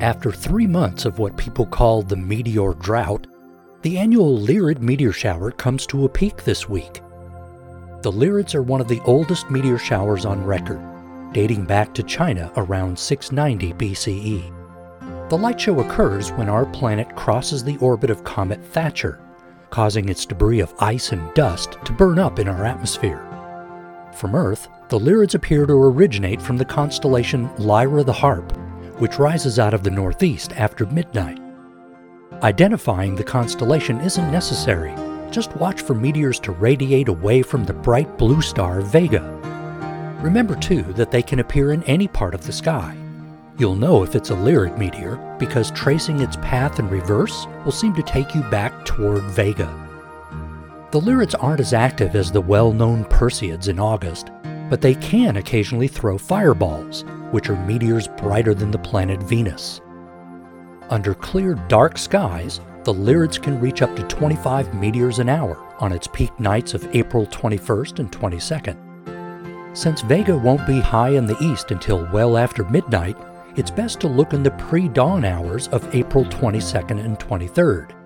After three months of what people call the meteor drought, the annual Lyrid meteor shower comes to a peak this week. The Lyrids are one of the oldest meteor showers on record, dating back to China around 690 BCE. The light show occurs when our planet crosses the orbit of Comet Thatcher, causing its debris of ice and dust to burn up in our atmosphere. From Earth, the Lyrids appear to originate from the constellation Lyra the Harp, which rises out of the northeast after midnight. Identifying the constellation isn't necessary, just watch for meteors to radiate away from the bright blue star Vega. Remember, too, that they can appear in any part of the sky. You'll know if it's a Lyrid meteor because tracing its path in reverse will seem to take you back toward Vega. The Lyrids aren't as active as the well known Perseids in August, but they can occasionally throw fireballs, which are meteors brighter than the planet Venus. Under clear, dark skies, the Lyrids can reach up to 25 meteors an hour on its peak nights of April 21st and 22nd. Since Vega won't be high in the east until well after midnight, it's best to look in the pre dawn hours of April 22nd and 23rd.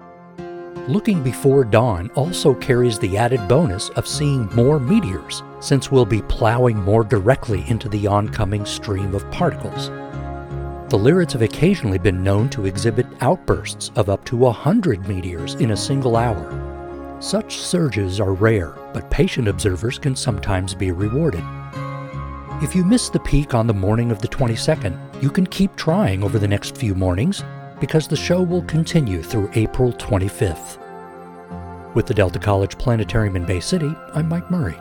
Looking before dawn also carries the added bonus of seeing more meteors, since we'll be plowing more directly into the oncoming stream of particles. The Lyrids have occasionally been known to exhibit outbursts of up to 100 meteors in a single hour. Such surges are rare, but patient observers can sometimes be rewarded. If you miss the peak on the morning of the 22nd, you can keep trying over the next few mornings because the show will continue through April 25th. With the Delta College Planetarium in Bay City, I'm Mike Murray.